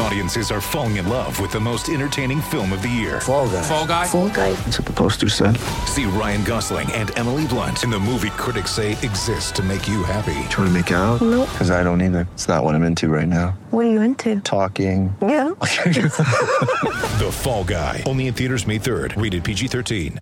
Audiences are falling in love with the most entertaining film of the year. Fall guy. Fall guy. Fall guy. That's what the poster said. See Ryan Gosling and Emily Blunt in the movie critics say exists to make you happy. Trying to make it out? Nope. Because I don't either. It's not what I'm into right now. What are you into? Talking. Yeah. The Fall Guy. Only in theaters May 3rd. Rated PG-13.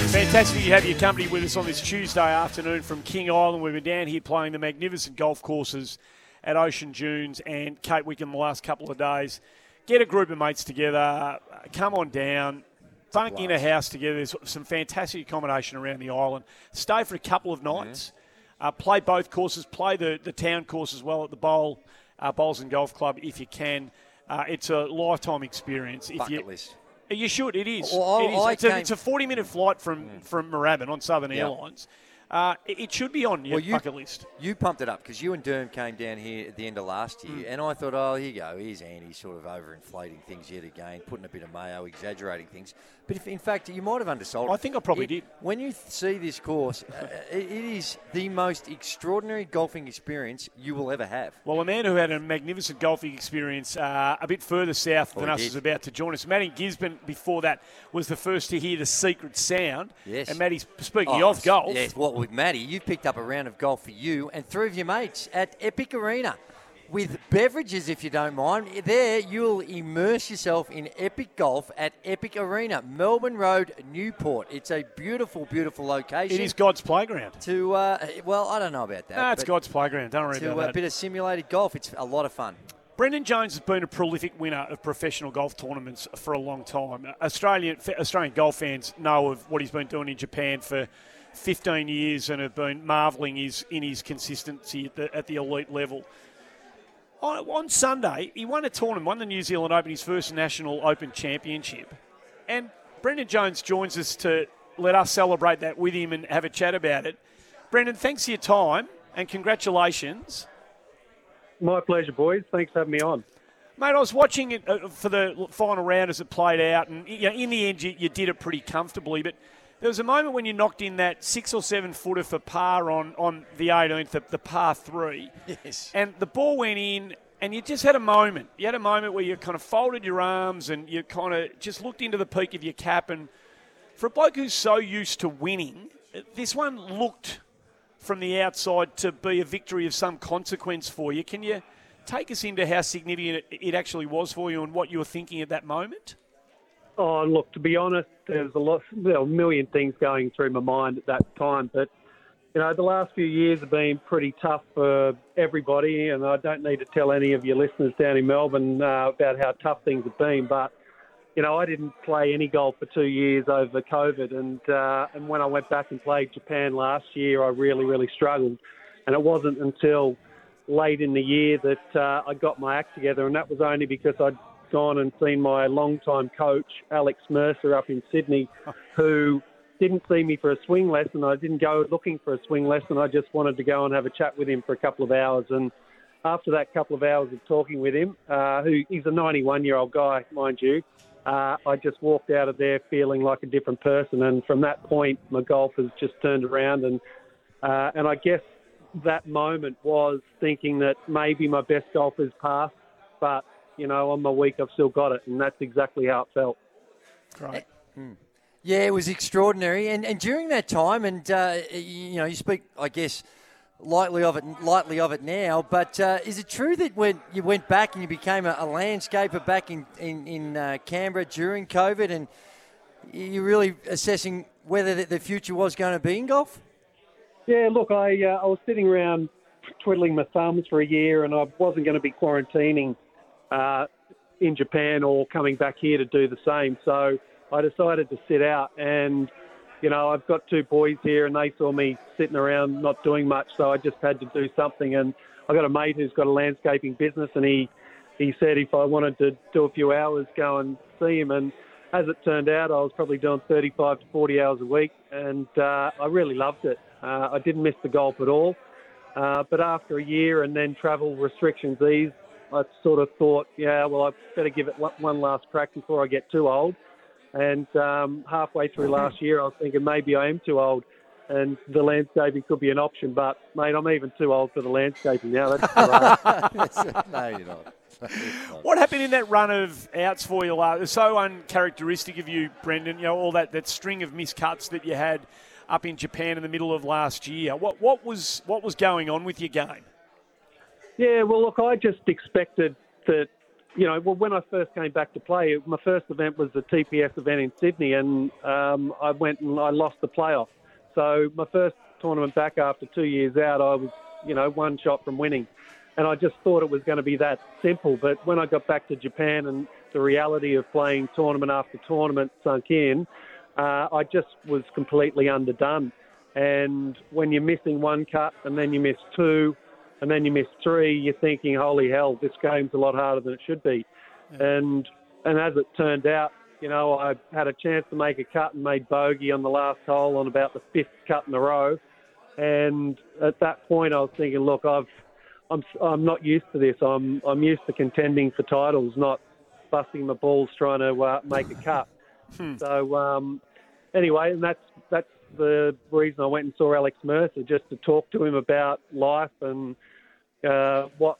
Fantastic you have your company with us on this Tuesday afternoon from King Island. We've been down here playing the magnificent golf courses at Ocean Dunes and Cape Wickham the last couple of days. Get a group of mates together, come on down, funk in a house together. There's some fantastic accommodation around the island. Stay for a couple of nights, uh, play both courses, play the, the town course as well at the Bowl, uh, Bowls and Golf Club if you can. Uh, it's a lifetime experience. If Bucket you, list. you should. It is. Well, I- it is. It's, a, it's a 40 minute flight from, from Moorabbin on Southern. Airlines. Uh, it, it should be on your Well, you- bucket list. You pumped it up because you and Derm came down here at the end of last Mm. year, and I thought, oh, here you go. Here's Andy sort of overinflating things yet again, putting a bit of mayo, exaggerating things. But if, in fact, you might have undersold. It. I think I probably It- did. When you see this course, uh, it, it is the most extraordinary golfing experience you will ever have. Well, a man who had a magnificent golfing experience uh, a bit further south than Oh, us did. is about to join us. Matty Gisborne, before that, was the first to hear the secret sound. Yes. And Matty, speaking Oh, of golf, Yes, well, with Matty, you've picked up a round of golf for you and three of your mates at Epic Arena. With beverages, if you don't mind. There, you'll immerse yourself in epic golf at Epic Arena, Melbourne Road, Newport. It's a beautiful, beautiful location. it is God's playground. To, uh, well, I don't know about that. No, it's God's playground. Don't worry To about a that. bit of simulated golf, it's a lot of fun. Brendan Jones has been a prolific winner of professional golf tournaments for a long time. Australian Australian golf fans know of what he's been doing in Japan for 15 years and have been marvelling his, in his consistency at the, at the elite level. On, on Sunday, he won a tournament, won the New Zealand Open, his first national Open championship. And Brendan Jones joins us to let us celebrate that with him and have a chat about it. Brendan, thanks for your time and congratulations. My pleasure, boys. Thanks for having me on. Mate, I was watching it uh, for the final round as it played out, and in the end, you, you did it pretty comfortably. But there was a moment when you knocked in that six or seven footer for par on, on the 18th, the, the par three. Yes. And the ball went in, and you just had a moment. You had a moment where you kind of folded your arms and you kind of just looked into the peak of your cap. And for a bloke who's so used to winning, this one looked from the outside to be a victory of some consequence for you. Can you take us into how significant it, it actually was for you and what you were thinking at that moment? Oh, look, to be honest, there's a lot, well, a million things going through my mind at that time. But, you know, the last few years have been pretty tough for everybody. And I don't need to tell any of your listeners down in Melbourne uh, about how tough things have been. But, you know, I didn't play any golf for two years over COVID. And, uh, and when I went back and played Japan last year, I really, really struggled. And it wasn't until late in the year that uh, I got my act together. And that was only because I'd gone and seen my long-time coach, Alex Mercer, up in Sydney, who didn't see me for a swing lesson. I didn't go looking for a swing lesson. I just wanted to go and have a chat with him for a couple of hours. And after that couple of hours of talking with him, uh, who he's a 91-year-old guy, mind you, uh, I just walked out of there feeling like a different person. And from that point, my golf has just turned around. And uh, and I guess that moment was thinking that maybe my best golf is past, but you know, on my week I've still got it, and that's exactly how it felt. Great. Yeah, it was extraordinary, and and during that time, and uh, you know, you speak, I guess, lightly of it, lightly of it now. But uh, is it true that when you went back and you became a, a landscaper back in in, in uh, Canberra during COVID, and you're really assessing whether the, the future was going to be in golf? Yeah, look, I uh, I was sitting around twiddling my thumbs for a year, and I wasn't going to be quarantining uh, in Japan or coming back here to do the same. So I decided to sit out, and you know, I've got two boys here, and they saw me sitting around not doing much, so I just had to do something. And I got a mate who's got a landscaping business, and he he said if I wanted to do a few hours, go and see him. And as it turned out, I was probably doing 35 to 40 hours a week, and uh, I really loved it. Uh, I didn't miss the golf at all. Uh, but after a year and then travel restrictions eased, I sort of thought, yeah, well, I better give it one one last crack before I get too old. And um, halfway through last year, I was thinking maybe I am too old and the landscaping could be an option. But, mate, I'm even too old for the landscaping now. That's no, you're not. What happened in that run of outs for you? Last? So uncharacteristic of you, Brendan. You know all that, that string of miscuts that you had up in Japan in the middle of last year. What what was what was going on with your game? Yeah, well, look, I just expected that. You know, well, when I first came back to play, my first event was the TPS event in Sydney, and um, I went and I lost the playoff. So my first tournament back after two years out, I was, you know, one shot from winning. And I just thought it was going to be that simple. But when I got back to Japan and the reality of playing tournament after tournament sunk in, uh, I just was completely underdone. And when you're missing one cut and then you miss two and then you miss three, you're thinking, holy hell, this game's a lot harder than it should be. And and as it turned out, you know, I had a chance to make a cut and made bogey on the last hole on about the fifth cut in a row. And at that point, I was thinking, look, I've, I'm, I'm not used to this. I'm, I'm used to contending for titles, not busting my balls trying to uh, make a cut. so um, anyway, and that's that's the reason I went and saw Alex Mercer just to talk to him about life and uh, what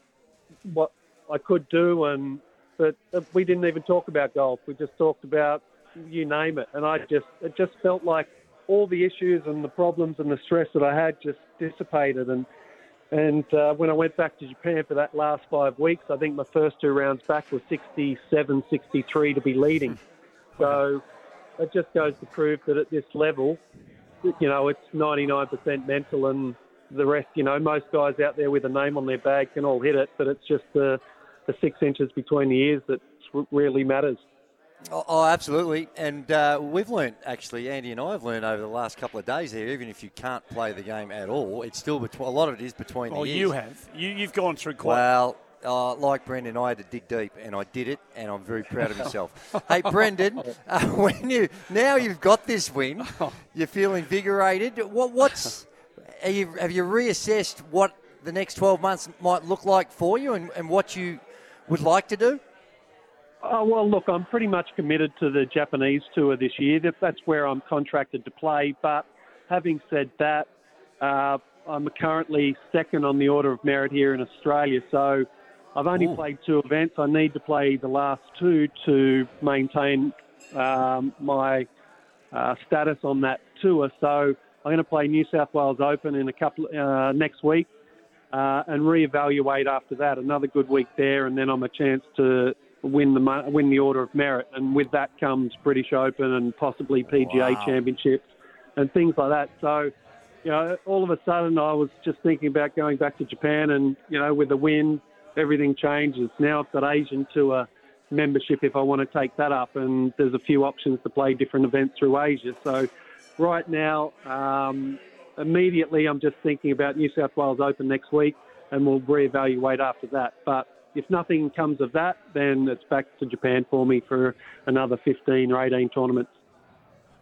what I could do and but uh, we didn't even talk about golf. We just talked about you name it, and I just it just felt like all the issues and the problems and the stress that I had just dissipated. And and uh, when I went back to Japan for that last five weeks, I think my first two rounds back were 67, 63 to be leading. So it just goes to prove that at this level, you know, it's 99% mental and the rest, you know, most guys out there with a name on their bag can all hit it, but it's just the the six inches between the ears that really matters. Oh, oh, absolutely. And uh, we've learned, actually, Andy and I have learned over the last couple of days here, even if you can't play the game at all, it's still between, a lot of it is between oh, the ears. you have. You, you've gone through quite. Well, uh, like Brendan, I had to dig deep, and I did it, and I'm very proud of myself. hey, Brendan, uh, when you now you've got this win, you feel invigorated. What, what's you, have you reassessed what the next 12 months might look like for you, and, and what you would like to do? Oh, well, look, I'm pretty much committed to the Japanese tour this year. That's where I'm contracted to play. But having said that, uh, I'm currently second on the order of merit here in Australia. So I've only Ooh. played two events. I need to play the last two to maintain um, my uh, status on that tour. So I'm going to play New South Wales Open in a couple uh, next week uh, and reevaluate after that. Another good week there, and then I'm a chance to win the win the Order of Merit, and with that comes British Open and possibly PGA Wow. Championships and things like that. So, you know, all of a sudden I was just thinking about going back to Japan, and you know, with the win, everything changes. Now I've got Asian Tour membership if I want to take that up, and there's a few options to play different events through Asia. So, right now. Um, immediately I'm just thinking about New South Wales Open next week and we'll reevaluate after that. But if nothing comes of that, then it's back to Japan for me for another 15 or 18 tournaments.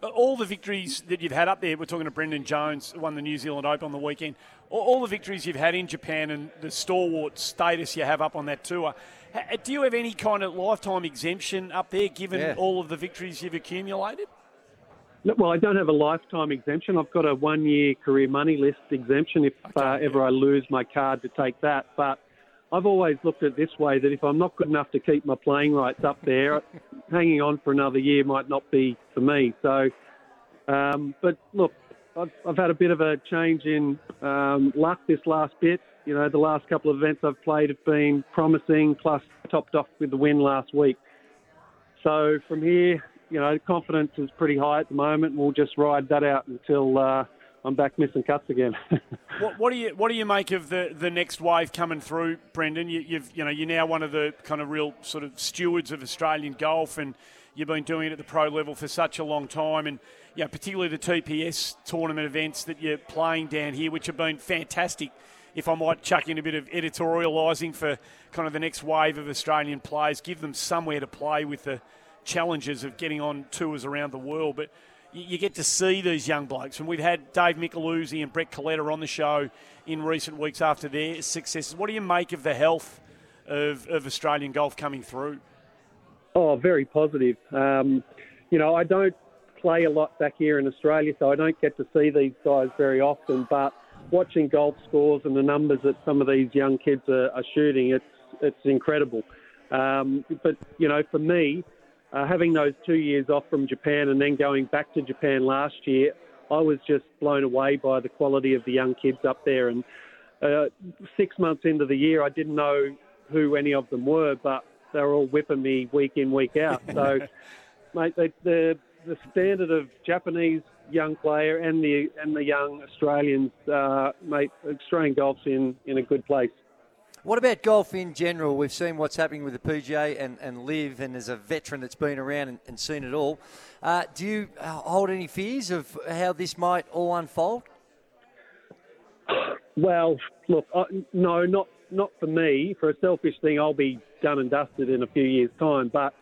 All the victories that you've had up there, we're talking to Brendan Jones, who won the New Zealand Open on the weekend. All, all the victories you've had in Japan and the stalwart status you have up on that tour. Do you have any kind of lifetime exemption up there, given Yeah. all of the victories you've accumulated? Well, I don't have a lifetime exemption. I've got a one year career money list exemption if uh, Okay, ever I lose my card to take that. But I've always looked at it this way that if I'm not good enough to keep my playing rights up there, hanging on for another year might not be for me. So, um, but look, I've, I've had a bit of a change in um, luck this last bit. You know, the last couple of events I've played have been promising, plus topped off with the win last week. So from here, you know, confidence is pretty high at the moment. We'll just ride that out until uh, I'm back missing cuts again. What, what do you What do you make of the, the next wave coming through, Brendan? You, you've you know you're now one of the kind of real sort of stewards of Australian golf, and you've been doing it at the pro level for such a long time, and you know, particularly the TPS tournament events that you're playing down here, which have been fantastic. If I might chuck in a bit of editorialising for kind of the next wave of Australian players, give them somewhere to play with the challenges of getting on tours around the world, but you, get to see these young blokes. And we've had Dave Micheluzzi and Brett Coletta on the show in recent weeks after their successes. What do you make of the health of, of Australian golf coming through? Oh, very positive. Um, you know, I don't play a lot back here in Australia, so I don't get to see these guys very often. But watching golf scores and the numbers that some of these young kids are, are shooting, it's it's incredible. Um, but you know, for me, uh, having those two years off from Japan and then going back to Japan last year, I was just blown away by the quality of the young kids up there. And uh, six months into the year, I didn't know who any of them were, but they were all whipping me week in, week out. So, mate, they, the the standard of Japanese young player and the and the young Australians, uh, mate, Australian golf's in in a good place. What about golf in general? We've seen what's happening with the PGA and, and LIV, and as a veteran that's been around and, and seen it all, uh, do you uh, hold any fears of how this might all unfold? Well, look, I, no, not not for me. For a selfish thing, I'll be done and dusted in a few years' time. But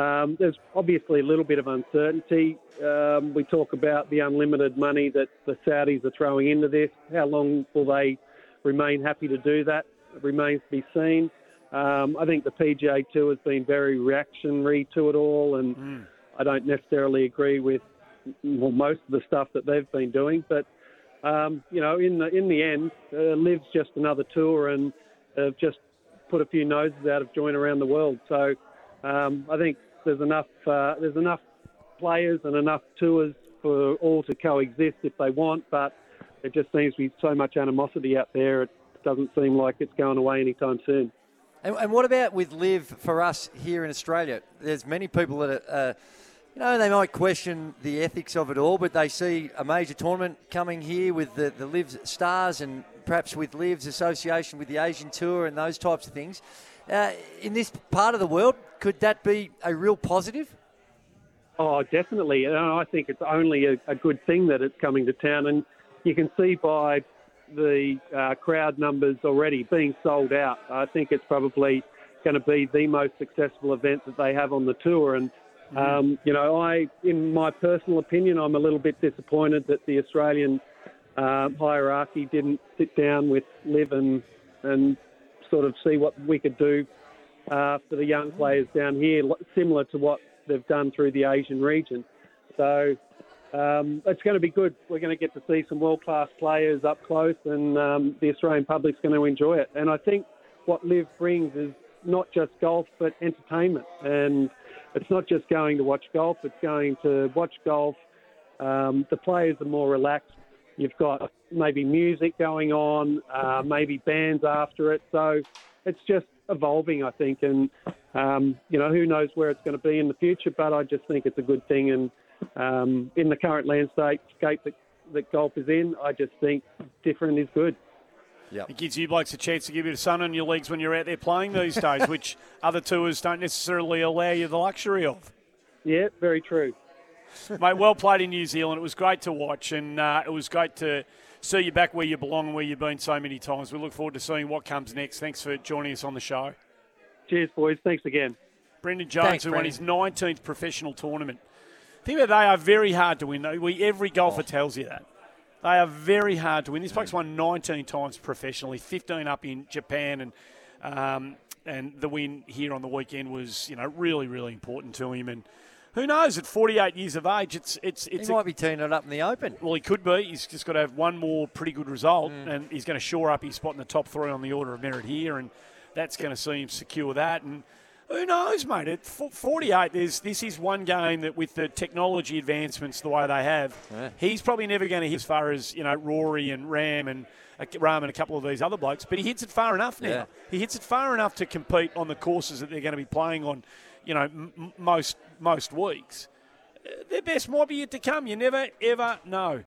um, there's obviously a little bit of uncertainty. Um, we talk about the unlimited money that the Saudis are throwing into this. How long will they remain happy to do that? Remains to be seen. Um, I think the PGA Tour has been very reactionary to it all, and mm. I don't necessarily agree with well, most of the stuff that they've been doing. But um, you know, in the in the end, uh, LIV's just another tour, and uh, just put a few noses out of joint around the world. So um, I think there's enough uh, there's enough players and enough tours for all to coexist if they want, but it just seems to be so much animosity out there. It doesn't seem like it's going away anytime soon. And, and what about with LIV for us here in Australia? There's many people that are. Uh, you know, they might question the ethics of it all, but they see a major tournament coming here with the, the LIV stars and perhaps with LIV's association with the Asian Tour and those types of things. Uh, in this part of the world, could that be a real positive? Oh, definitely. And I think it's only a, a good thing that it's coming to town, and you can see by the uh, crowd numbers already being sold out. I think it's probably going to be the most successful event that they have on the tour. And mm-hmm. um, you know, I, in my personal opinion, I'm a little bit disappointed that the Australian uh, hierarchy didn't sit down with LIV and and sort of see what we could do uh, for the young players down here, similar to what they've done through the Asian region. So um, it's going to be good. We're going to get to see some world class players up close, and um, the Australian public's going to enjoy it. And I think what LIV brings is not just golf, but entertainment. And it's not just going to watch golf, it's going to watch golf. Um, the players are more relaxed. You've got maybe music going on, uh, maybe bands after it. So it's just evolving, I think. And, um, you know, who knows where it's going to be in the future, but I just think it's a good thing. And um, in the current landscape that, that golf is in, I just think different is good. Yep. It gives you blokes a chance to give a bit of sun on your legs when you're out there playing these days, which other tours don't necessarily allow you the luxury of. Yeah, very true. Mate, well played in New Zealand. It was great to watch, and uh, it was great to see you back where you belong and where you've been so many times. We look forward to seeing what comes next. Thanks for joining us on the show. Cheers, boys. Thanks again. Brendan Jones, Thanks, who Brendan. won his 19th professional tournament. Think that they are very hard to win. We, every golfer oh. tells you that. They are very hard to win. This bloke's won 19 times professionally, 15 up in Japan, and um, and the win here on the weekend was you know really really important to him. And who knows? At 48 years of age, it's it's it's. He might a, be teeing it up in the Open. Well, he could be. He's just got to have one more pretty good result, mm. and he's going to shore up his spot in the top three on the order of merit here, and that's going to see him secure that. And who knows, mate? At 48, there's, this is one game that, with the technology advancements the way they have, yeah. he's probably never going to hit as far as you know Rory and Rahm and uh, Rahm and a couple of these other blokes. But he hits it far enough now. Yeah. He hits it far enough to compete on the courses that they're going to be playing on, you know, m- most most weeks. Uh, their best might be yet to come. You never ever know.